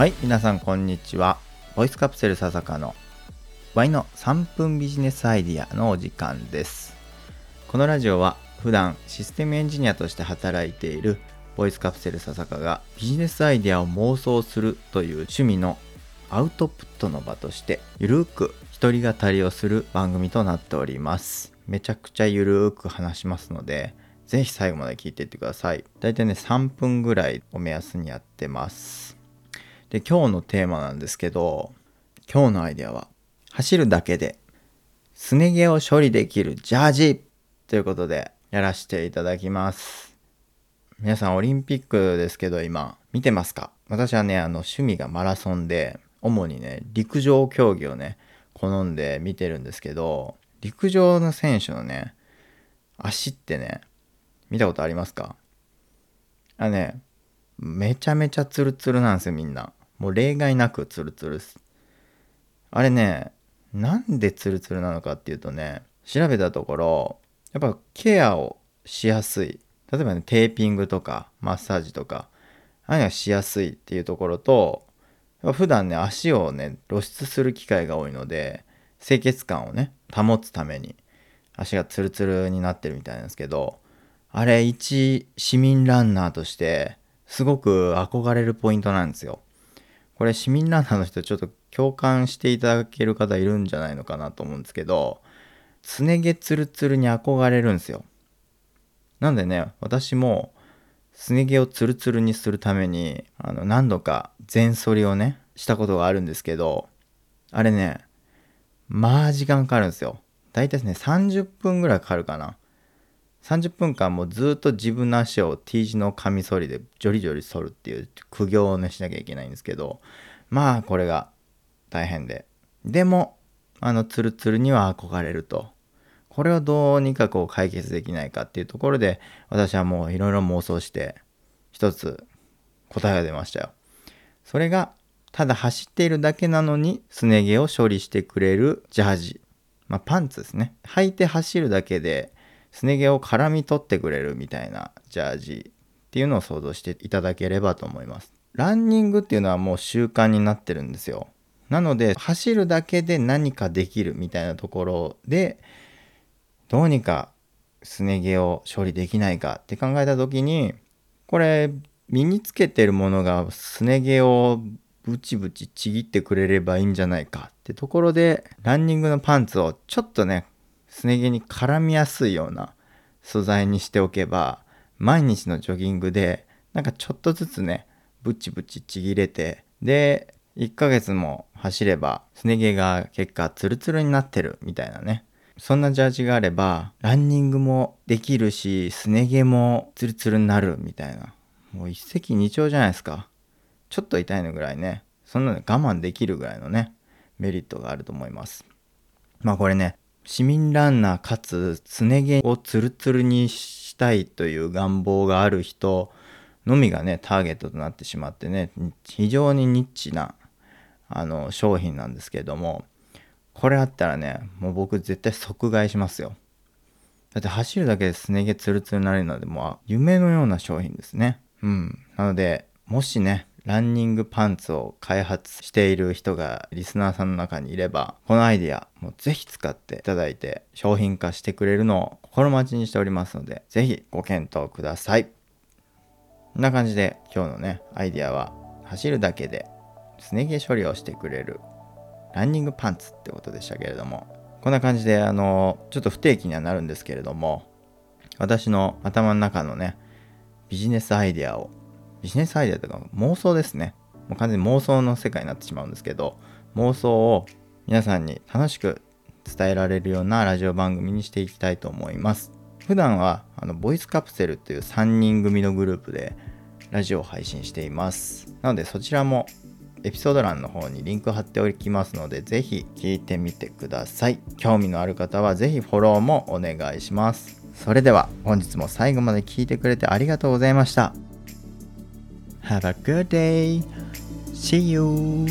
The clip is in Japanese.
はい皆さんこんにちは。ボイスカプセル笹香のワイの3分ビジネスアイディアのお時間です。このラジオは普段システムエンジニアとして働いているボイスカプセル笹香がビジネスアイディアを妄想するという趣味のアウトプットの場としてゆるーく一人語りをする番組となっております。めちゃくちゃゆるーく話しますのでぜひ最後まで聞いていってください。だいたいね3分ぐらいを目安にやってます。で今日のテーマなんですけど今日のアイデアは走るだけですね毛を処理できるジャージということでやらせていただきます。皆さんオリンピックですけど今見てますか？私はねあの趣味がマラソンで主にね陸上競技をね好んで見てるんですけど陸上の選手のね足ってね見たことありますか？あねめちゃめちゃツルツルなんですよみんな。もう例外なくツルツルですあれねなんでツルツルなのかっていうとね調べたところやっぱケアをしやすい例えばねテーピングとかマッサージとかああいうのがしやすいっていうところとやっぱ普段ね足をね露出する機会が多いので清潔感をね保つために足がツルツルになってるみたいなんですけどあれ一市民ランナーとしてすごく憧れるポイントなんですよ。これ市民ランナーの人ちょっと共感していただける方いるんじゃないのかなと思うんですけどすね毛ツルツルに憧れるんですよ。なんでね私もすね毛をツルツルにするためにあの何度か全剃りをねしたことがあるんですけどあれねまあ時間かかるんですよ。大体ですね30分ぐらいかかるかな。30分間もうずっと自分の足を T 字のカミソリでジョリジョリ剃るっていう苦行をねしなきゃいけないんですけどまあこれが大変で。でもあのツルツルには憧れると。これをどうにかこう解決できないかっていうところで私はもういろいろ妄想して一つ答えが出ましたよ。それがただ走っているだけなのにすね毛を処理してくれるジャージ。まあパンツですね。履いて走るだけですね毛を絡み取ってくれるみたいなジャージっていうのを想像していただければと思います。ランニングっていうのはもう習慣になってるんですよ。なので走るだけで何かできるみたいなところでどうにかすね毛を処理できないかって考えた時にこれ身につけてるものがすね毛をブチブチちぎってくれればいいんじゃないかってところでランニングのパンツをちょっとねすね毛に絡みやすいような素材にしておけば毎日のジョギングでなんかちょっとずつねブチブチちぎれてで1ヶ月も走ればすね毛が結果ツルツルになってるみたいなね。そんなジャージがあればランニングもできるしすね毛もツルツルになるみたいな。もう一石二鳥じゃないですか。ちょっと痛いのぐらいね。そんなの我慢できるぐらいのねメリットがあると思います。まあこれね市民ランナーかつすね毛をツルツルにしたいという願望がある人のみがねターゲットとなってしまってね非常にニッチなあの商品なんですけれどもこれあったらねもう僕絶対即買いしますよ。だって走るだけですね毛ツルツルになれるのでもう夢のような商品ですね。うん。なのでもしねランニングパンツを開発している人がリスナーさんの中にいれば、このアイディア、もうぜひ使っていただいて商品化してくれるのを心待ちにしておりますので、ぜひご検討ください。こんな感じで今日のね、アイディアは走るだけですね毛処理をしてくれるランニングパンツってことでしたけれども、こんな感じで、あの、ちょっと不定期にはなるんですけれども、私の頭の中のね、ビジネスアイデアをビジネスアイデアとか妄想ですね。もう完全に妄想の世界になってしまうんですけど、妄想を皆さんに楽しく伝えられるようなラジオ番組にしていきたいと思います。普段はあのボイスカプセルという3人組のグループでラジオを配信しています。なのでそちらもエピソード欄の方にリンク貼っておきますので、ぜひ聞いてみてください。興味のある方はぜひフォローもお願いします。それでは本日も最後まで聞いてくれてありがとうございました。Have a good day. See you.